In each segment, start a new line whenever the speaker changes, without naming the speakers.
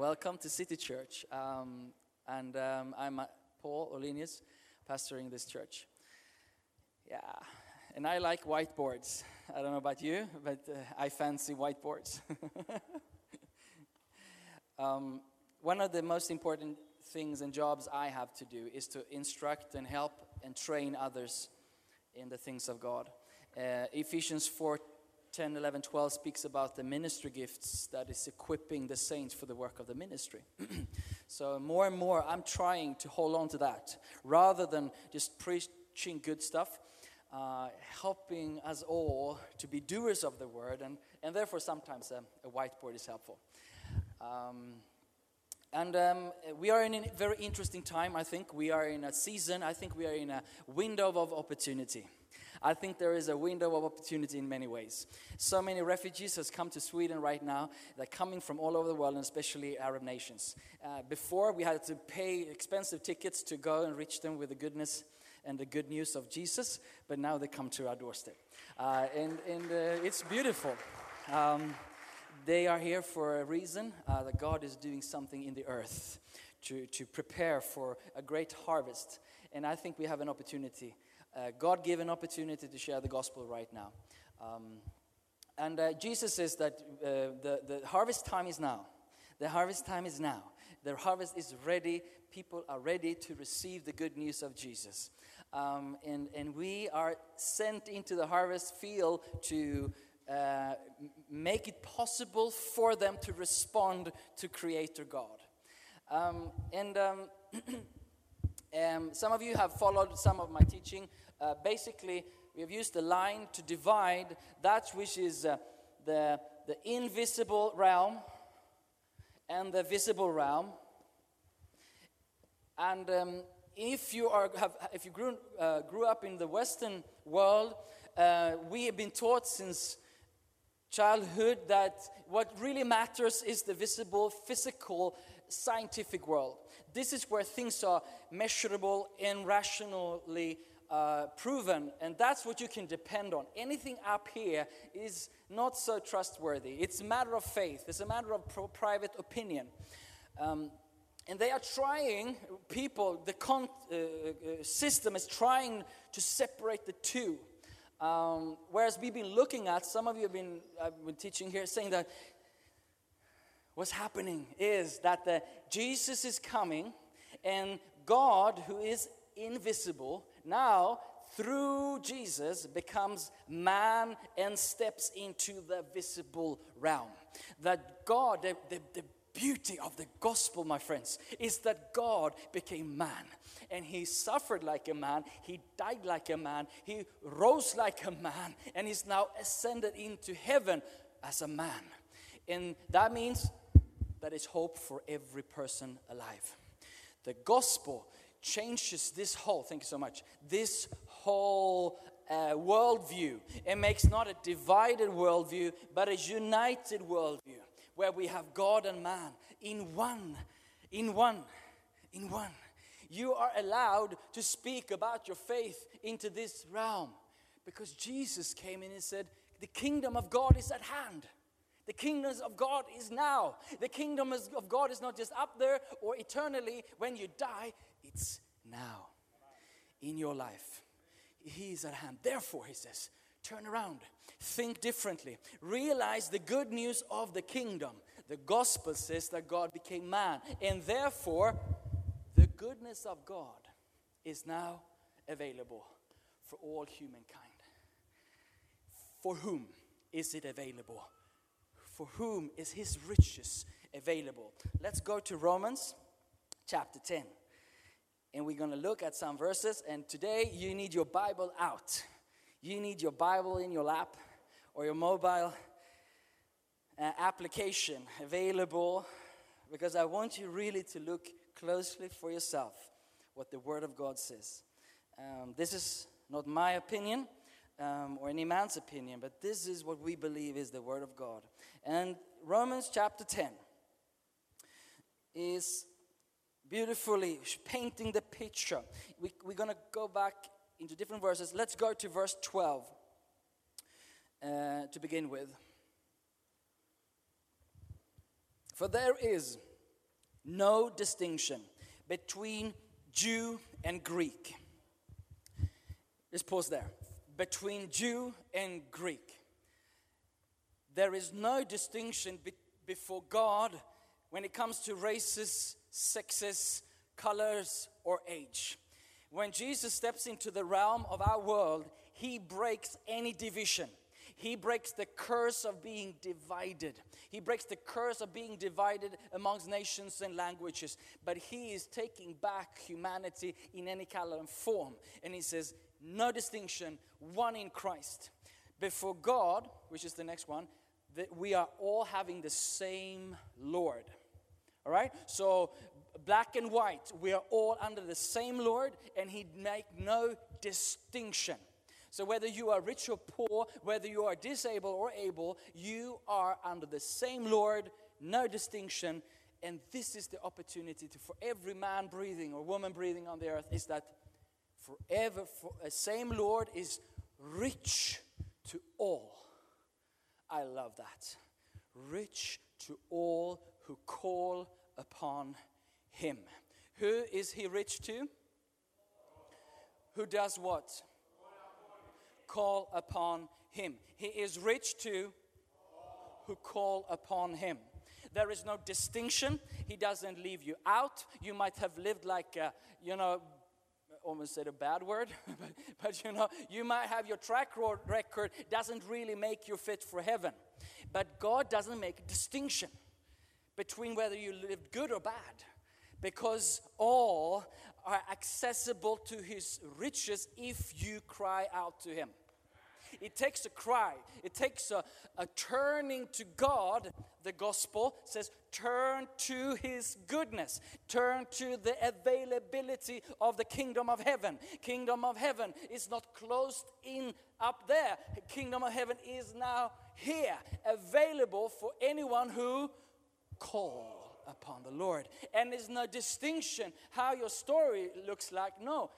Welcome to City Church. Um, and um, I'm uh, Paul Olinius, pastoring this church. Yeah, and I like whiteboards. I don't know about you, but uh, I fancy whiteboards. um, one of the most important things and jobs I have to do is to instruct and help and train others in the things of God. Uh, Ephesians 4 10, 11, 12 speaks about the ministry gifts that is equipping the saints for the work of the ministry. so, more and more, I'm trying to hold on to that rather than just preaching good stuff, uh, helping us all to be doers of the word, and, and therefore, sometimes a, a whiteboard is helpful. Um, and um, we are in a very interesting time, I think. We are in a season, I think we are in a window of opportunity. I think there is a window of opportunity in many ways. So many refugees has come to Sweden right now. They're coming from all over the world, and especially Arab nations. Uh, before, we had to pay expensive tickets to go and reach them with the goodness and the good news of Jesus, but now they come to our doorstep. Uh, and and uh, it's beautiful. Um, they are here for a reason uh, that God is doing something in the earth to, to prepare for a great harvest. And I think we have an opportunity, uh, God given opportunity to share the gospel right now. Um, and uh, Jesus says that uh, the, the harvest time is now. The harvest time is now. The harvest is ready. People are ready to receive the good news of Jesus. Um, and, and we are sent into the harvest field to uh, make it possible for them to respond to Creator God. Um, and um, um, some of you have followed some of my teaching. Uh, basically, we have used the line to divide that which is uh, the, the invisible realm and the visible realm. And um, if you are have, if you grew, uh, grew up in the Western world, uh, we have been taught since childhood that what really matters is the visible, physical, scientific world. This is where things are measurable and rationally uh, proven, and that's what you can depend on. Anything up here is not so trustworthy. It's a matter of faith, it's a matter of pro- private opinion. Um, and they are trying, people, the con- uh, uh, system is trying to separate the two. Um, whereas we've been looking at, some of you have been, I've been teaching here, saying that what's happening is that the, Jesus is coming, and God, who is invisible, now through Jesus becomes man and steps into the visible realm. That God, the, the, the beauty of the gospel, my friends, is that God became man. And he suffered like a man, he died like a man, he rose like a man, and he's now ascended into heaven as a man. And that means that is hope for every person alive. The gospel changes this whole, thank you so much, this whole uh, worldview. It makes not a divided worldview, but a united worldview where we have God and man in one, in one, in one. You are allowed to speak about your faith into this realm because Jesus came in and said, The kingdom of God is at hand. The kingdom of God is now. The kingdom of God is not just up there or eternally when you die, it's now in your life. He is at hand. Therefore, he says, turn around, think differently, realize the good news of the kingdom. The gospel says that God became man, and therefore, the goodness of God is now available for all humankind. For whom is it available? For whom is his riches available? Let's go to Romans chapter 10 and we're going to look at some verses. And today, you need your Bible out. You need your Bible in your lap or your mobile. application available because I want you really to look closely for yourself what the Word of God says. Um, this is not my opinion um, or any man's opinion, but this is what we believe is the Word of God. And Romans chapter 10 is beautifully painting the picture. We, we're going to go back into different verses. Let's go to verse 12 uh, to begin with. For there is no distinction between Jew and Greek. Just pause there. Between Jew and Greek. There is no distinction be- before God when it comes to races, sexes, colors, or age. When Jesus steps into the realm of our world, he breaks any division. He breaks the curse of being divided. He breaks the curse of being divided amongst nations and languages. But he is taking back humanity in any color and form. And he says, no distinction, one in Christ. Before God, which is the next one, that we are all having the same Lord. All right? So, black and white, we are all under the same Lord, and He make no distinction. So, whether you are rich or poor, whether you are disabled or able, you are under the same Lord, no distinction. And this is the opportunity to, for every man breathing or woman breathing on the earth, is that forever, for a same Lord is rich to all. I love that. Rich to all who call upon him. Who is he rich to? Who does what? Call upon him. He is rich to who call upon him. There is no distinction. He doesn't leave you out. You might have lived like, a, you know, almost said a bad word, but, but you know, you might have your track record doesn't really make you fit for heaven. But God doesn't make a distinction between whether you lived good or bad because all are accessible to his riches if you cry out to him. It takes a cry, it takes a, a turning to God. The gospel says, turn to his goodness, turn to the availability of the kingdom of heaven. Kingdom of heaven is not closed in up there, kingdom of heaven is now here, available for anyone who call upon the Lord. And there's no distinction how your story looks like. No,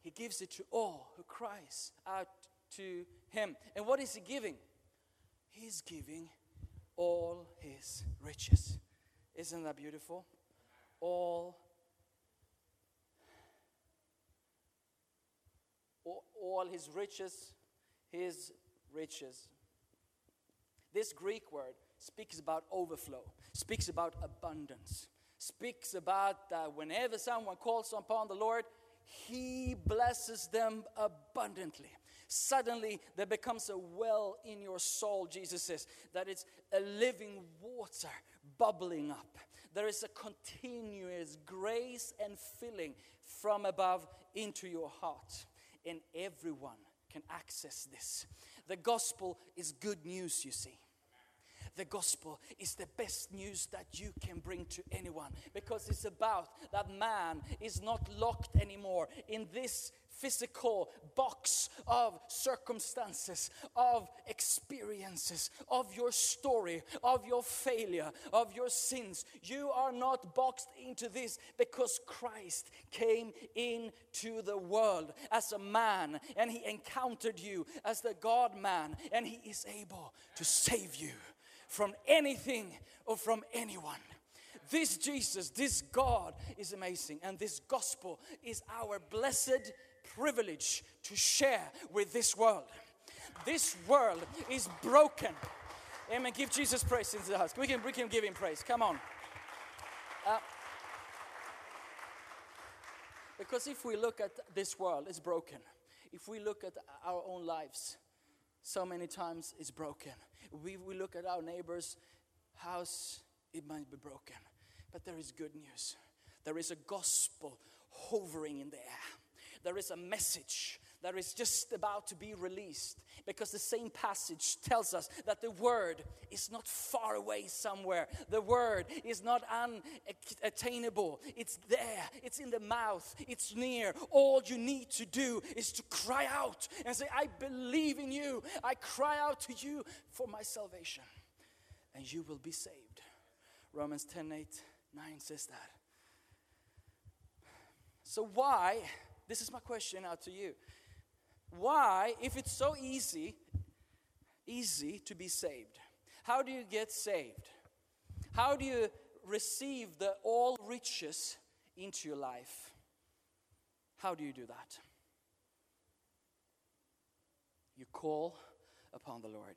He gives it to all who cries out to Him. And what is He giving? He's giving all His riches. Isn't that beautiful? All, all, His riches, His riches. This Greek word speaks about overflow, speaks about abundance, speaks about that whenever someone calls upon the Lord, He blesses them abundantly. Suddenly, there becomes a well in your soul, Jesus says, that it's a living water bubbling up. There is a continuous grace and filling from above into your heart, and everyone can access this. The gospel is good news, you see. The gospel is the best news that you can bring to anyone because it's about that man is not locked anymore in this physical box of circumstances, of experiences, of your story, of your failure, of your sins. You are not boxed into this because Christ came into the world as a man and he encountered you as the God man and he is able to save you from anything or from anyone. This Jesus, this God is amazing, and this gospel is our blessed privilege to share with this world. This world is broken. Amen. Give Jesus praise in the house. We can, we can give him praise. Come on. Uh, because if we look at this world, it's broken. If we look at our own lives, so many times it's broken. We, we look at our neighbor's house, it might be broken. But there is good news. There is a gospel hovering in the air. There is a message that is just about to be released because the same passage tells us that the word is not far away somewhere. The word is not unattainable. It's there, it's in the mouth, it's near. All you need to do is to cry out and say, I believe in you. I cry out to you for my salvation, and you will be saved. Romans 10 8 9 says that. So, why? This is my question out to you. Why, if it's so easy, easy to be saved, how do you get saved? How do you receive the all riches into your life? How do you do that? You call upon the Lord.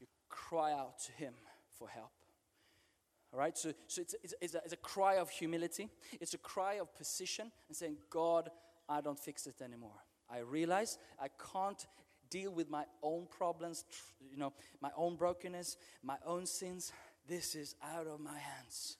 You cry out to Him for help. All right, so, so it's, it's, it's, a, it's a cry of humility, it's a cry of position and saying, God, I don't fix it anymore. I realize I can't deal with my own problems, you know, my own brokenness, my own sins. This is out of my hands.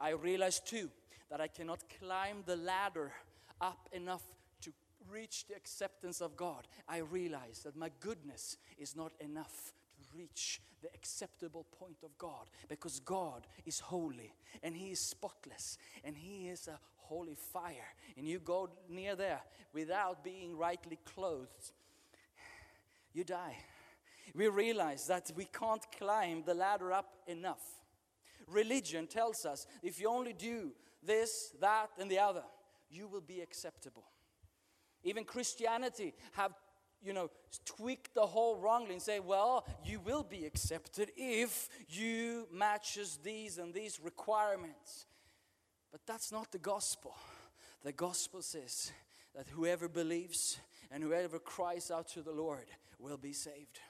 I realize too that I cannot climb the ladder up enough to reach the acceptance of God. I realize that my goodness is not enough reach the acceptable point of God because God is holy and He is spotless and He is a holy fire. And you go near there without being rightly clothed, you die. We realize that we can't climb the ladder up enough. Religion tells us if you only do this, that, and the other, you will be acceptable. Even Christianity have you know tweak the whole wrongly and say, well, you will be accepted if you matches these and these requirements. But that's not the gospel. The gospel says that whoever believes and whoever cries out to the Lord will be saved.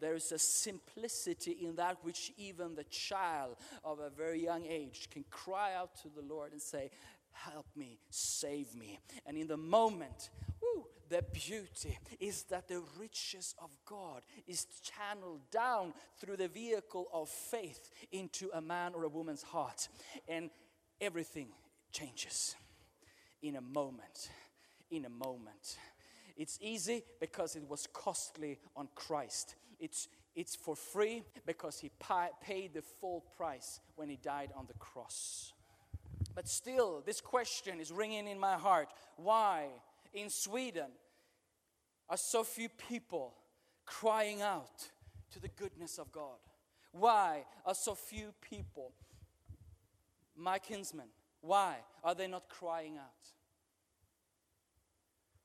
There is a simplicity in that which even the child of a very young age can cry out to the Lord and say, Help me, save me. And in the moment, woo, the beauty is that the riches of God is channeled down through the vehicle of faith into a man or a woman's heart. And everything changes in a moment. In a moment. It's easy because it was costly on Christ. It's, it's for free because he paid the full price when he died on the cross. But still, this question is ringing in my heart. Why in Sweden are so few people crying out to the goodness of God? Why are so few people, my kinsmen, why are they not crying out?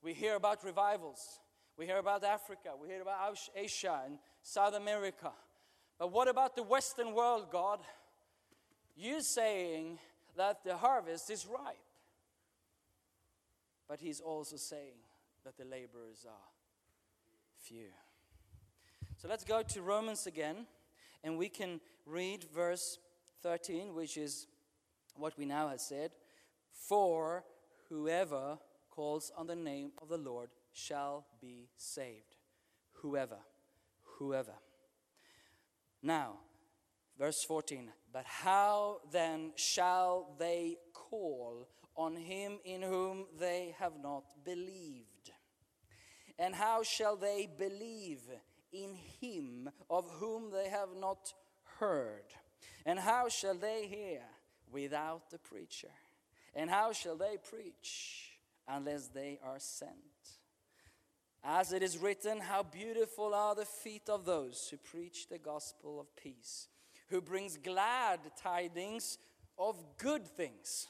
We hear about revivals. We hear about Africa. We hear about Asia and South America. But what about the Western world, God? You saying that the harvest is ripe. But He's also saying that the laborers are few. So let's go to Romans again, and we can read verse 13, which is what we now have said. For whoever calls on the name of the Lord shall be saved. Whoever, whoever. Now, verse 14. But how then shall they call on him in whom they have not believed? And how shall they believe in him of whom they have not heard? And how shall they hear without the preacher? And how shall they preach unless they are sent? As it is written, How beautiful are the feet of those who preach the gospel of peace, who brings glad tidings of good things.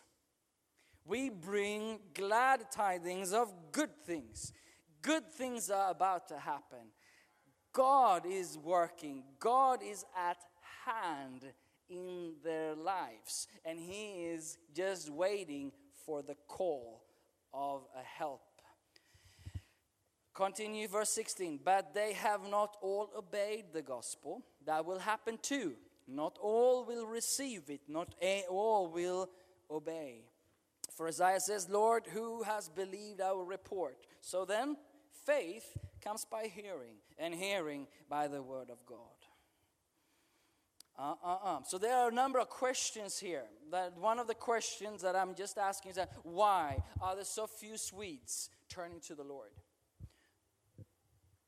We bring glad tidings of good things. Good things are about to happen. God is working, God is at hand in their lives, and He is just waiting for the call of a help. Continue verse 16. But they have not all obeyed the gospel. That will happen too. Not all will receive it, not all will obey. For Isaiah says, Lord, who has believed our report? So then, faith comes by hearing, and hearing by the word of God. Uh, uh, uh. So there are a number of questions here. That one of the questions that I'm just asking is that why are there so few Swedes turning to the Lord?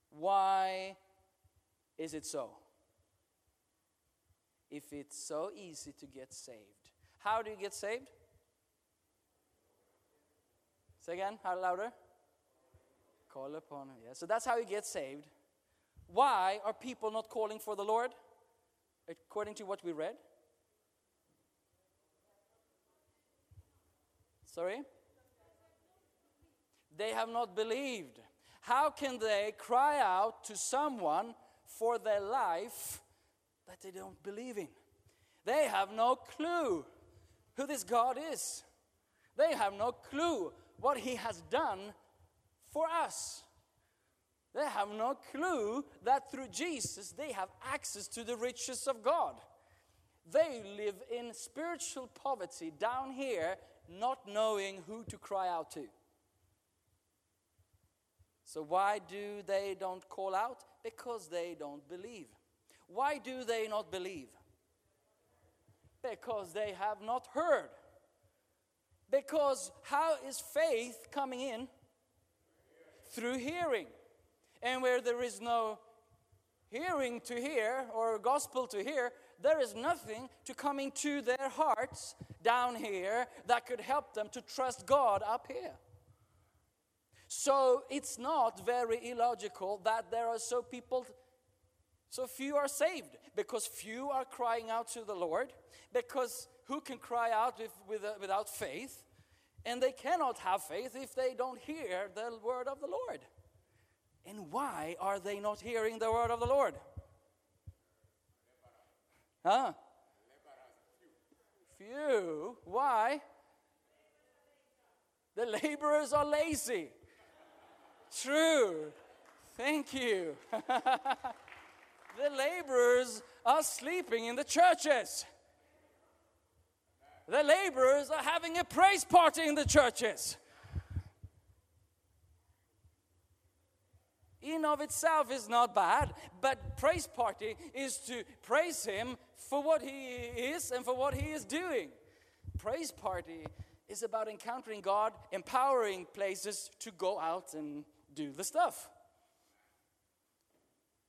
Why is it so? If it's so easy to get saved, how do you get saved? Say again, how louder? Call upon him. Yeah, so that's how you get saved. Why are people not calling for the Lord? According to what we read? Sorry? They have not believed. How can they cry out to someone for their life that they don't believe in? They have no clue who this God is. They have no clue what He has done for us. They have no clue that through Jesus they have access to the riches of God. They live in spiritual poverty down here, not knowing who to cry out to. So why do they don't call out? Because they don't believe. Why do they not believe? Because they have not heard. Because how is faith coming in? Through hearing. And where there is no hearing to hear or gospel to hear, there is nothing to come into their hearts down here that could help them to trust God up here. So it's not very illogical that there are so people so few are saved because few are crying out to the Lord because who can cry out if, with, without faith and they cannot have faith if they don't hear the word of the Lord. And why are they not hearing the word of the Lord? Huh? Few. Why? The laborers are lazy. True. Thank you. the laborers are sleeping in the churches. The laborers are having a praise party in the churches. In of itself is not bad, but praise party is to praise him for what he is and for what he is doing. Praise party is about encountering God, empowering places to go out and do the stuff.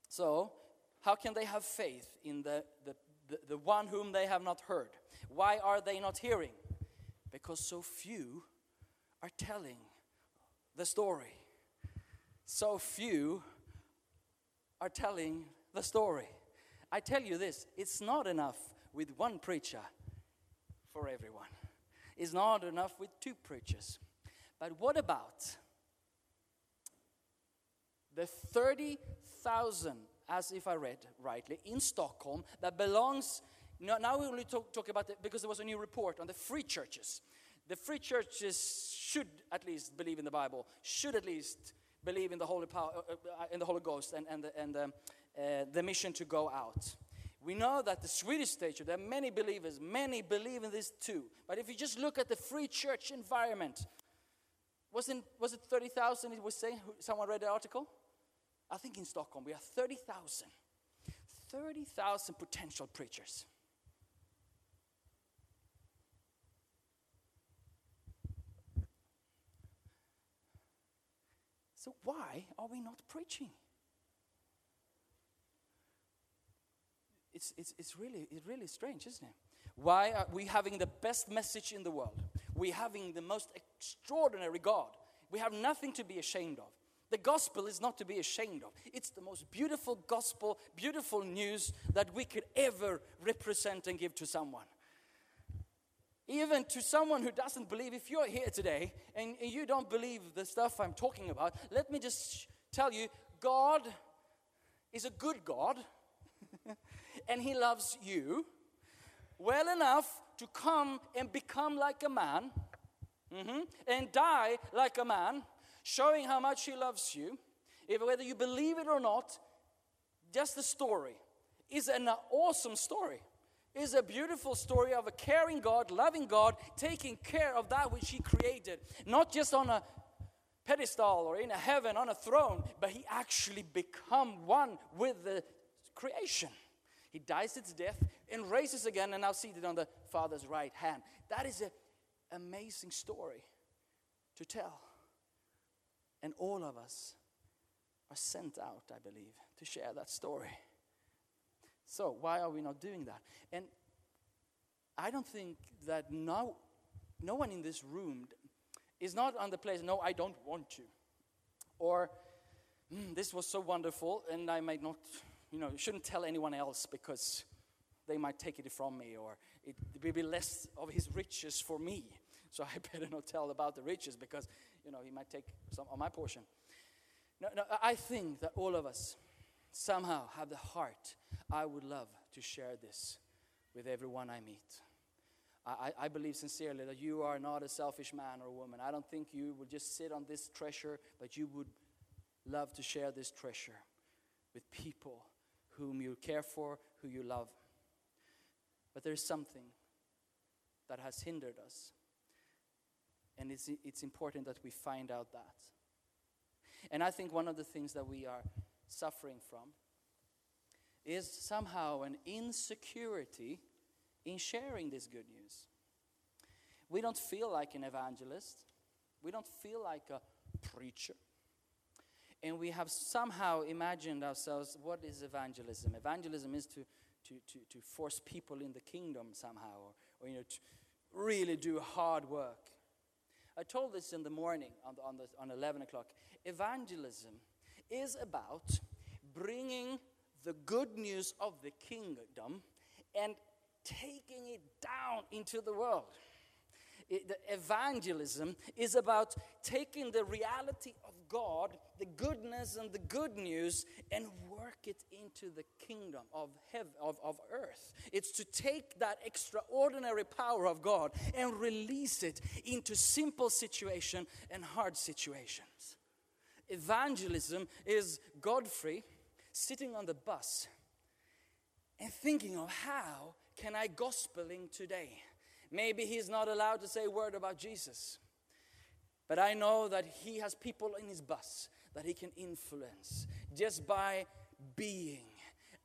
So, how can they have faith in the, the, the, the one whom they have not heard? Why are they not hearing? Because so few are telling the story. So few are telling the story. I tell you this it's not enough with one preacher for everyone, it's not enough with two preachers. But what about the 30,000, as if I read rightly, in Stockholm that belongs. Now, now we only talk, talk about it because there was a new report on the free churches. The free churches should at least believe in the Bible, should at least believe in the Holy, power, uh, uh, in the Holy Ghost and, and, the, and um, uh, the mission to go out. We know that the Swedish state, there are many believers, many believe in this too. But if you just look at the free church environment, wasn't, was it 30,000 it was saying? Someone read the article? I think in Stockholm we have 30,000. 30,000 potential preachers. So why are we not preaching? It's, it's, it's, really, it's really strange, isn't it? Why are we having the best message in the world? We're having the most extraordinary God. We have nothing to be ashamed of. The gospel is not to be ashamed of. It's the most beautiful gospel, beautiful news that we could ever represent and give to someone. Even to someone who doesn't believe, if you're here today and you don't believe the stuff I'm talking about, let me just tell you God is a good God and He loves you well enough to come and become like a man mhm, and die like a man, showing how much He loves you. If whether you believe it or not, just the story is an awesome story. Is a beautiful story of a caring God, loving God, taking care of that which He created, not just on a pedestal or in a heaven on a throne, but He actually become one with the creation. He dies its death and raises again and now seated on the Father's right hand. That is an amazing story to tell. And all of us are sent out, I believe, to share that story. So, why are we not doing that? And I don't think that no, no one in this room is not on the place, no, I don't want to. Or, "Hmm, this was so wonderful, and I might not, you know, shouldn't tell anyone else because they might take it from me, or it will be less of his riches for me. So I better not tell about the riches because, you know, he might take some of my portion. No, no, I think that all of us somehow have the heart. I would love to share this with everyone I meet. I, I believe sincerely that you are not a selfish man or woman. I don't think you would just sit on this treasure, but you would love to share this treasure with people whom you care for, who you love. But there's something that has hindered us. And it's, it's important that we find out that. And I think one of the things that we are suffering from is somehow an insecurity in sharing this good news. We don't feel like an evangelist, we don't feel like a preacher. And we have somehow imagined ourselves what is evangelism? Evangelism is to, to, to, to force people in the kingdom somehow, or, or you know, to really do hard work. I told this in the morning on, the, on, the, on 11 o'clock. Evangelism is about bringing the good news of the kingdom and taking it down into the world. It- the evangelism is about taking the reality of God, the goodness and the good news, and work it into the kingdom of heaven, of, of earth. It's to take that extraordinary power of God and release it into simple situation and hard situations. Evangelism is Godfrey sitting on the bus and thinking of how can I gospeling today? Maybe he's not allowed to say a word about Jesus. But I know that he has people in his bus that he can influence just by being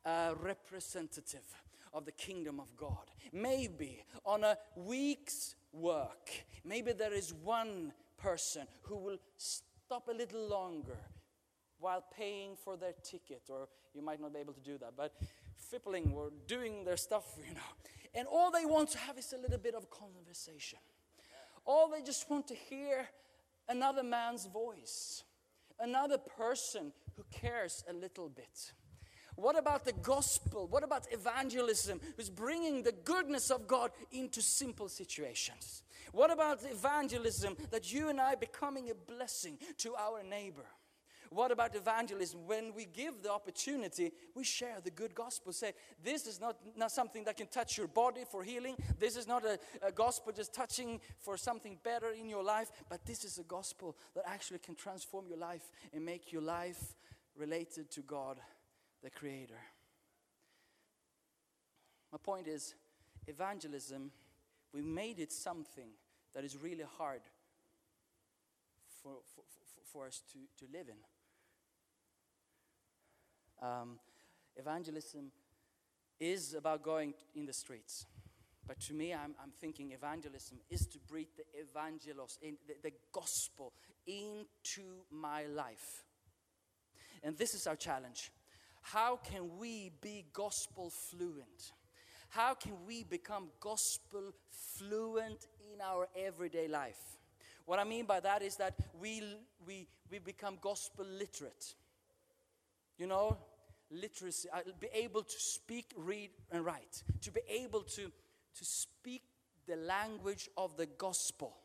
a representative of the kingdom of God. Maybe on a week's work, maybe there is one person who will stop a little longer while paying for their ticket, or you might not be able to do that, but fippling or doing their stuff, you know. And all they want to have is a little bit of conversation. All they just want to hear another man's voice, another person who cares a little bit. What about the gospel? What about evangelism, who's bringing the goodness of God into simple situations? What about evangelism that you and I becoming a blessing to our neighbor? What about evangelism? When we give the opportunity, we share the good gospel. Say, this is not, not something that can touch your body for healing. This is not a, a gospel just touching for something better in your life, but this is a gospel that actually can transform your life and make your life related to God, the Creator. My point is, evangelism, we made it something that is really hard for, for, for, us to, to live in. Um, evangelism is about going in the streets. But to me, I'm, I'm thinking evangelism is to breathe the evangelos, in the, the gospel, into my life. And this is our challenge. How can we be gospel fluent? How can we become gospel fluent in our everyday life? What I mean by that is that we, we, we become gospel literate. You know, literacy, uh, be able to speak, read, and write, to be able to, to speak the language of the gospel.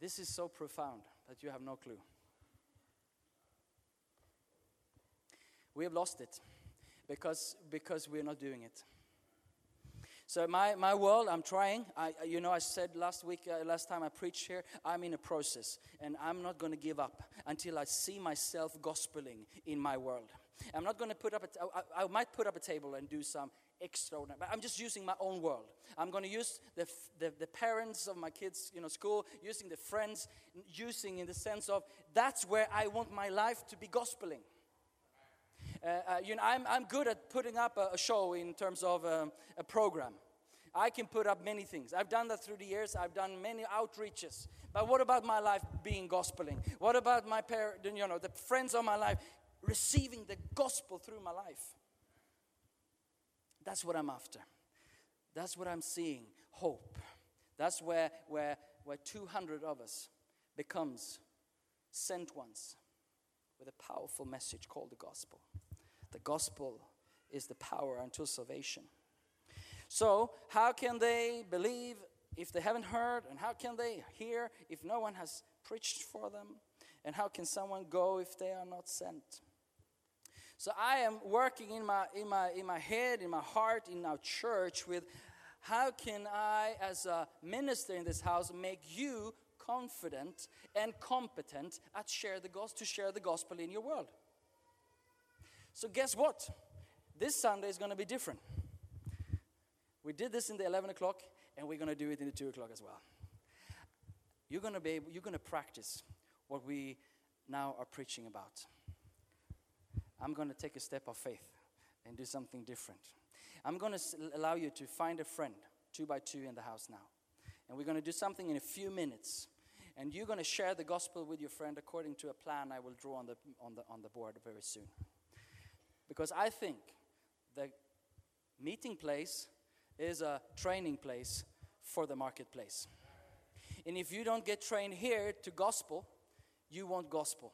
This is so profound that you have no clue. We have lost it because, because we're not doing it. So my, my world, I'm trying. I, you know, I said last week, uh, last time I preached here, I'm in a process, and I'm not going to give up until I see myself gospeling in my world. I'm not going to put up. A t- I, I might put up a table and do some extraordinary, but I'm just using my own world. I'm going to use the, f- the the parents of my kids, you know, school, using the friends, using in the sense of that's where I want my life to be gospeling. Uh, uh, you know, I'm, I'm good at putting up a, a show in terms of um, a program. I can put up many things. I've done that through the years. I've done many outreaches. But what about my life being gospeling? What about my parents, you know, the friends of my life receiving the gospel through my life? That's what I'm after. That's what I'm seeing. Hope. That's where, where, where 200 of us becomes sent ones with a powerful message called the gospel. The gospel is the power unto salvation. So, how can they believe if they haven't heard? And how can they hear if no one has preached for them? And how can someone go if they are not sent? So I am working in my in my in my head, in my heart, in our church with how can I as a minister in this house make you confident and competent at share the gospel to share the gospel in your world. So guess what? This Sunday is going to be different. We did this in the 11 o'clock, and we're going to do it in the 2 o'clock as well. You're going to be able, you're going to practice what we now are preaching about. I'm going to take a step of faith and do something different. I'm going to allow you to find a friend, two by two, in the house now. And we're going to do something in a few minutes. And you're going to share the gospel with your friend according to a plan I will draw on the, on the, on the board very soon. Because I think the meeting place is a training place for the marketplace. And if you don't get trained here to gospel, you won't gospel.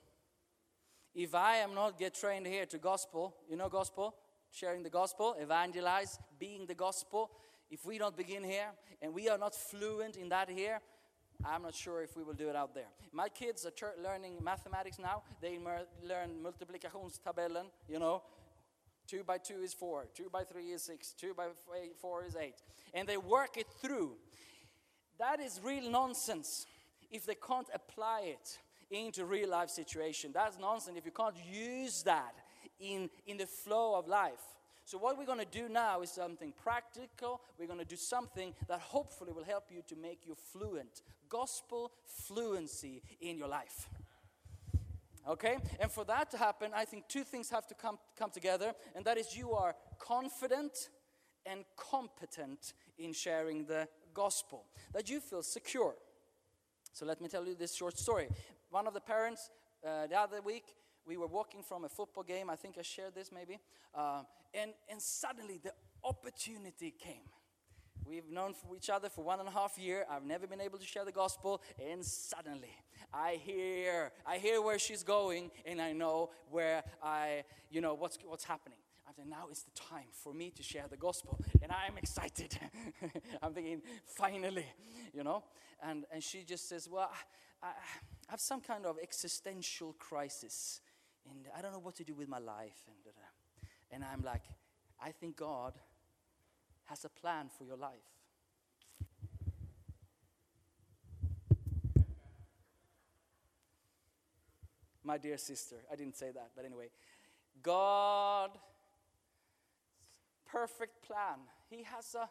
If I am not get trained here to gospel, you know gospel, sharing the gospel, evangelize, being the gospel. If we don't begin here and we are not fluent in that here, I'm not sure if we will do it out there. My kids are learning mathematics now. They learn multiplikationstabellen, you know. Two by two is four, two by three is six, two by four is eight. And they work it through. That is real nonsense if they can't apply it into real life situation. That's nonsense if you can't use that in, in the flow of life. So what we're going to do now is something practical. We're going to do something that hopefully will help you to make you fluent. Gospel fluency in your life. Okay? And for that to happen, I think two things have to come, come together, and that is you are confident and competent in sharing the gospel, that you feel secure. So let me tell you this short story. One of the parents, uh, the other week, we were walking from a football game. I think I shared this maybe. Uh, and, and suddenly the opportunity came. We've known for each other for one and a half year. I've never been able to share the gospel, and suddenly I hear, I hear where she's going, and I know where I, you know, what's what's happening. I'm saying now is the time for me to share the gospel, and I'm excited. I'm thinking, finally, you know. And and she just says, well, I, I have some kind of existential crisis, and I don't know what to do with my life, and and I'm like, I think God has a plan for your life. My dear sister, I didn't say that, but anyway, God, perfect plan. He has a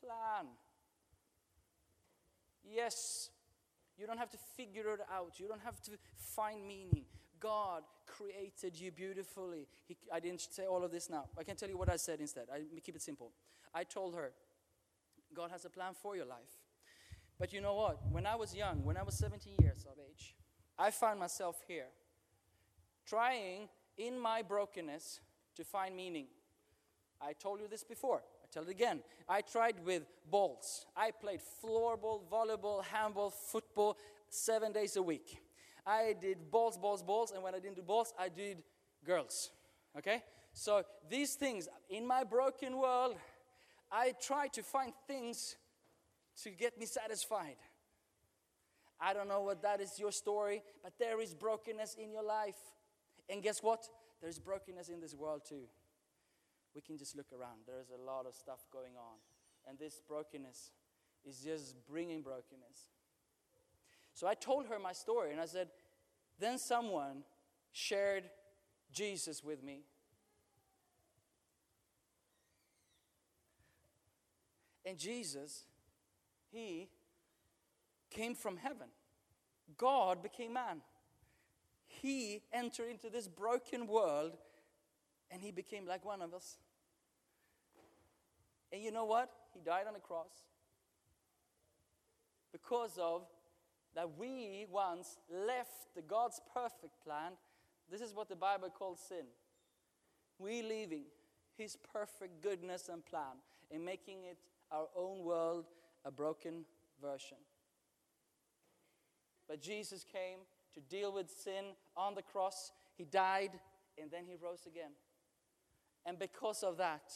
plan. Yes, you don't have to figure it out. You don't have to find meaning. God created you beautifully. He, I didn't say all of this now. I can tell you what I said instead. I keep it simple. I told her, God has a plan for your life. But you know what? When I was young, when I was 17 years of age, I found myself here, trying in my brokenness to find meaning. I told you this before. I tell it again. I tried with balls. I played floorball, volleyball, handball, football seven days a week. I did balls, balls, balls, and when I didn't do balls, I did girls. Okay? So these things, in my broken world, I try to find things to get me satisfied. I don't know what that is your story, but there is brokenness in your life. And guess what? There's brokenness in this world too. We can just look around. There's a lot of stuff going on. and this brokenness is just bringing brokenness. So I told her my story and I said, then someone shared Jesus with me. And Jesus, he came from heaven. God became man. He entered into this broken world and he became like one of us. And you know what? He died on the cross because of that we once left God's perfect plan. This is what the Bible calls sin. We leaving his perfect goodness and plan and making it our own world a broken version. But Jesus came to deal with sin on the cross. He died and then he rose again. And because of that,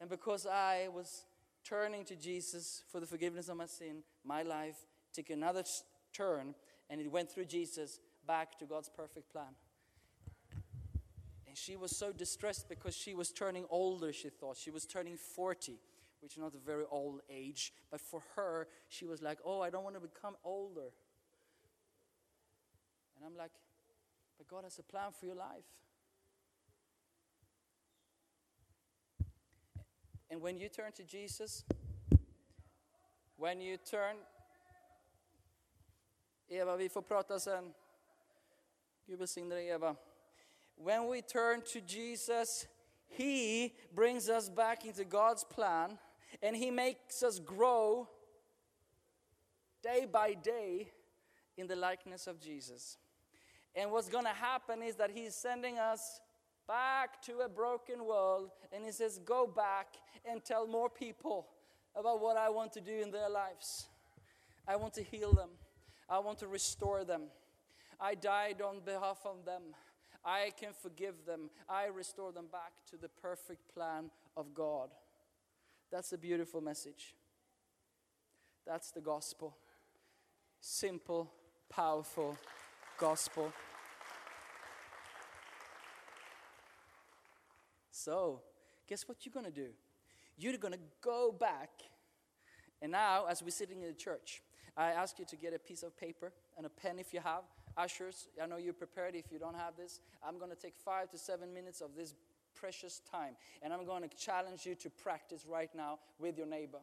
and because I was turning to Jesus for the forgiveness of my sin, my life took another turn and it went through Jesus back to God's perfect plan. And she was so distressed because she was turning older, she thought. She was turning 40, which is not a very old age. But for her, she was like, oh, I don't want to become older. And I'm like, but God has a plan for your life. And when you turn to Jesus, when you turn Eva, vi får prata sen. Gud välsigne dig, Eva. When we turn to Jesus, He brings us back into God's plan and He makes us grow day by day in the likeness of Jesus. And what's going to happen is that He's sending us back to a broken world and He says, Go back and tell more people about what I want to do in their lives. I want to heal them. I want to restore them. I died on behalf of them. I can forgive them. I restore them back to the perfect plan of God. That's a beautiful message. That's the gospel. Simple, powerful gospel. So, guess what you're going to do? You're going to go back. And now, as we're sitting in the church, I ask you to get a piece of paper and a pen if you have. Ushers, I know you're prepared. If you don't have this, I'm going to take five to seven minutes of this precious time. And I'm going to challenge you to practice right now with your neighbor.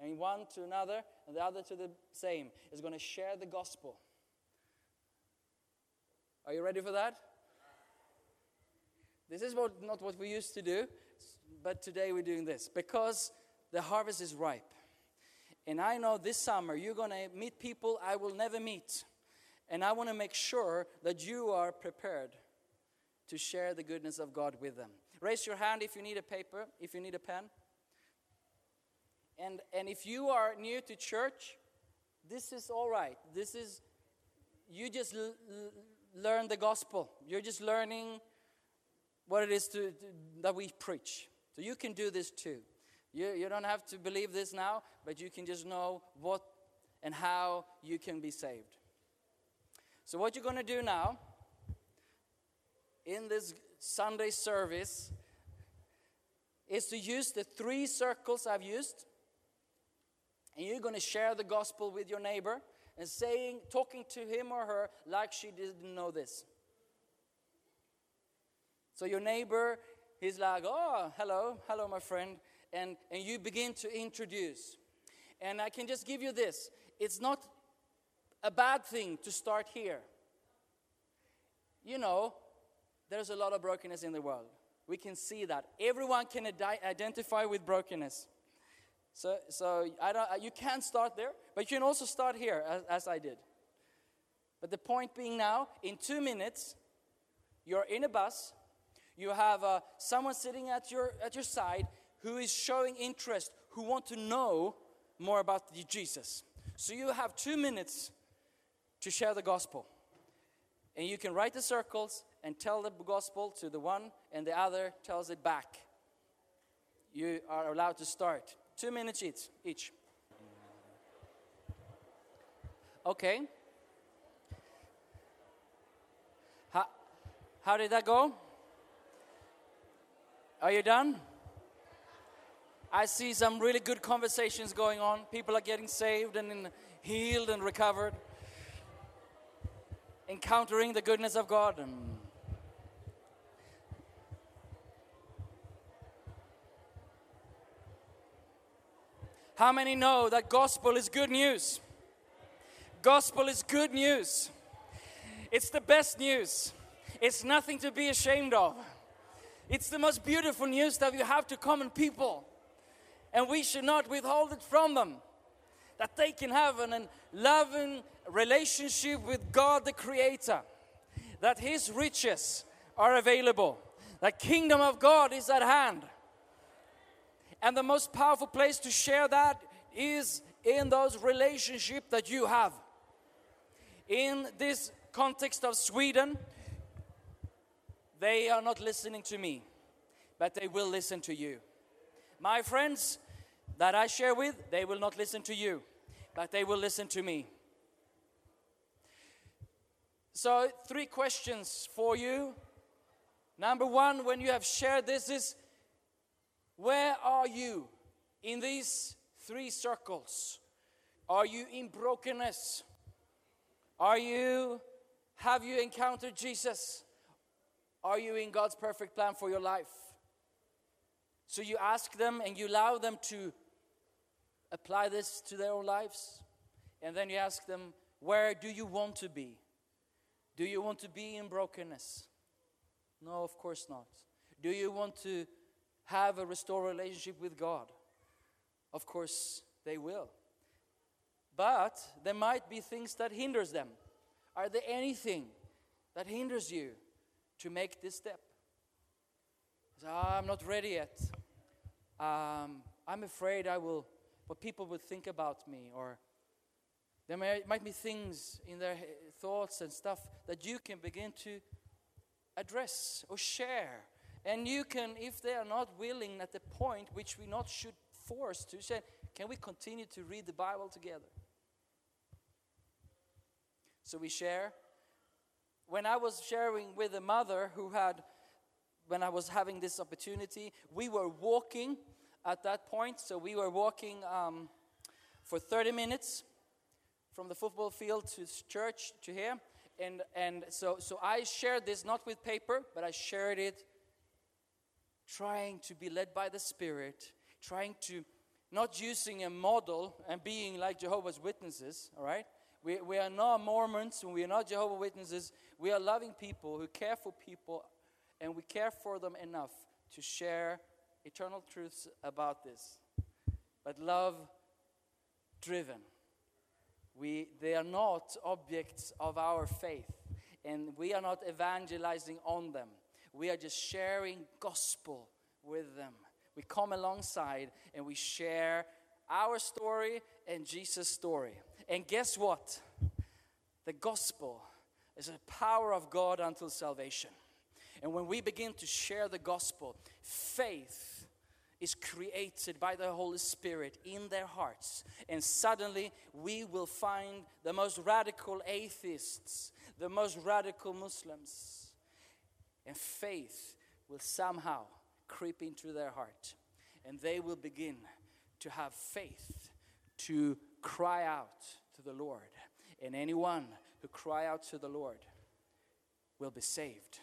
And one to another, and the other to the same, is going to share the gospel. Are you ready for that? This is what, not what we used to do, but today we're doing this because the harvest is ripe. And I know this summer you're going to meet people I will never meet. And I want to make sure that you are prepared to share the goodness of God with them. Raise your hand if you need a paper, if you need a pen. And, and if you are new to church, this is all right. This is, you just l- learn the gospel. You're just learning what it is to, to- that we preach. So you can do this too. You, you don't have to believe this now, but you can just know what and how you can be saved. So, what you're going to do now in this Sunday service is to use the three circles I've used, and you're going to share the gospel with your neighbor and saying, talking to him or her like she didn't know this. So your neighbor, he's like, oh, hello, hello, my friend. And, and you begin to introduce. And I can just give you this it's not a bad thing to start here. You know, there's a lot of brokenness in the world. We can see that. Everyone can identify with brokenness. So, so I don't, you can start there, but you can also start here, as, as I did. But the point being now, in two minutes, you're in a bus, you have uh, someone sitting at your, at your side who is showing interest, who want to know more about Jesus. So you have two minutes to share the gospel. And you can write the circles and tell the gospel to the one, and the other tells it back. You are allowed to start. Two minutes each. each. Okay. How, how did that go? Are you done? I see some really good conversations going on. People are getting saved and healed and recovered, encountering the goodness of God. How many know that gospel is good news? Gospel is good news. It's the best news. It's nothing to be ashamed of. It's the most beautiful news that you have to common people. And we should not withhold it from them. That they can have an, loving relationship with God the Creator. That His riches are available. That kingdom of God is at hand. And the most powerful place to share that is in those relationships that you have. In this context of Sweden, they are not listening to me, but they will listen to you. My friends that I share with, they will not listen to you, but they will listen to me. So, three questions for you. Number one, when you have shared this, is where are you in these three circles? Are you in brokenness? Are you have you encountered Jesus? Are you in God's perfect plan for your life? So you ask them and you allow them to apply this to their own lives. And then you ask them, where do you want to be? Do you want to be in brokenness? No, of course not. Do you want to have a restored relationship with God? Of course they will. But there might be things that hinders them. Are there anything that hinders you to make this step? "Ah, I'm not ready yet. Um, I'm afraid I will, what people would think about me, or there may, might be things in their thoughts and stuff that you can begin to address or share. And you can, if they are not willing at the point which we not should force to say, can we continue to read the Bible together? So we share. When I was sharing with a mother who had, when I was having this opportunity, we were walking at that point. So we were walking um, for 30 minutes from the football field to church to here. And, and so, so I shared this not with paper, but I shared it trying to be led by the Spirit, trying to not using a model and being like Jehovah's Witnesses, all right? We, we are not Mormons, and we are not Jehovah's Witnesses. We are loving people who care for people, and we care for them enough to share eternal truths about this. But love driven. We, they are not objects of our faith, and we are not evangelizing on them. We are just sharing gospel with them. We come alongside and we share our story and Jesus' story. And guess what? The gospel is a power of God until salvation. And when we begin to share the gospel, faith is created by the Holy Spirit in their hearts. And suddenly we will find the most radical atheists, the most radical Muslims. And faith will somehow creep into their heart. And they will begin to have faith to cry out to the Lord. And anyone who cry out to the Lord will be saved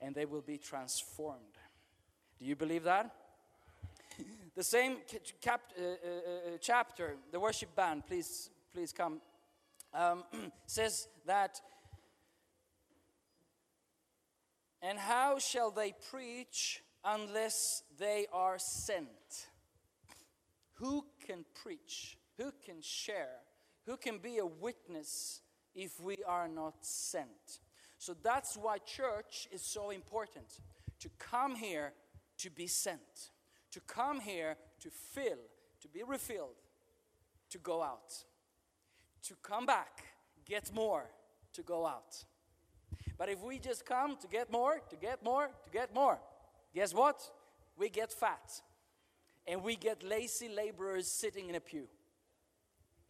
and they will be transformed. Do you believe that? the same cap- uh, uh, uh, chapter, the worship band, please, please come, um, says that. And how shall they preach unless they are sent? Who can preach? Who can share? Who can be a witness if we are not sent? So that's why church is so important. To come here to be sent, to come here to fill, to be refilled, to go out, to come back, get more, to go out. But if we just come to get more, to get more, to get more, guess what? We get fat. And we get lazy laborers sitting in a pew.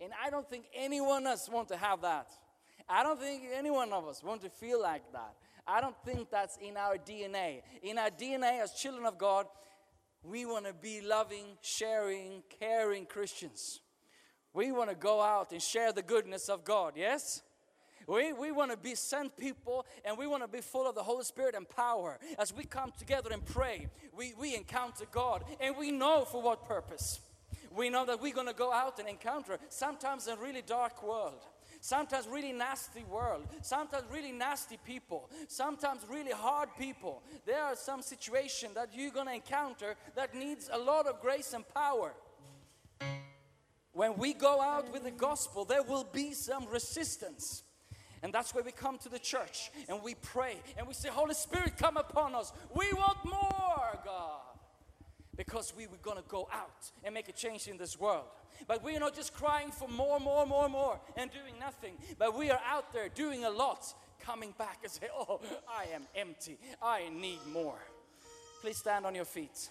And I don't think anyone of us want to have that. I don't think any one of us want to feel like that. I don't think that's in our DNA. In our DNA as children of God, We want to be loving, sharing, caring Christians. We want to go out and share the goodness of God, yes? We, we want to be sent people and we want to be full of the Holy Spirit and power. As we come together and pray, we, we encounter God and we know for what purpose. We know that we're going to go out and encounter sometimes a really dark world, sometimes really nasty world, sometimes really nasty people, sometimes really hard people. There are some situations that you're going to encounter that needs a lot of grace and power. When we go out with the gospel, there will be some resistance. And that's where we come to the church and we pray and we say, Holy Spirit, come upon us. We want more, God. Because we were going to go out and make a change in this world. But we are not just crying for more, more, more, more and doing nothing. But we are out there doing a lot, coming back and say, Oh, I am empty. I need more. Please stand on your feet.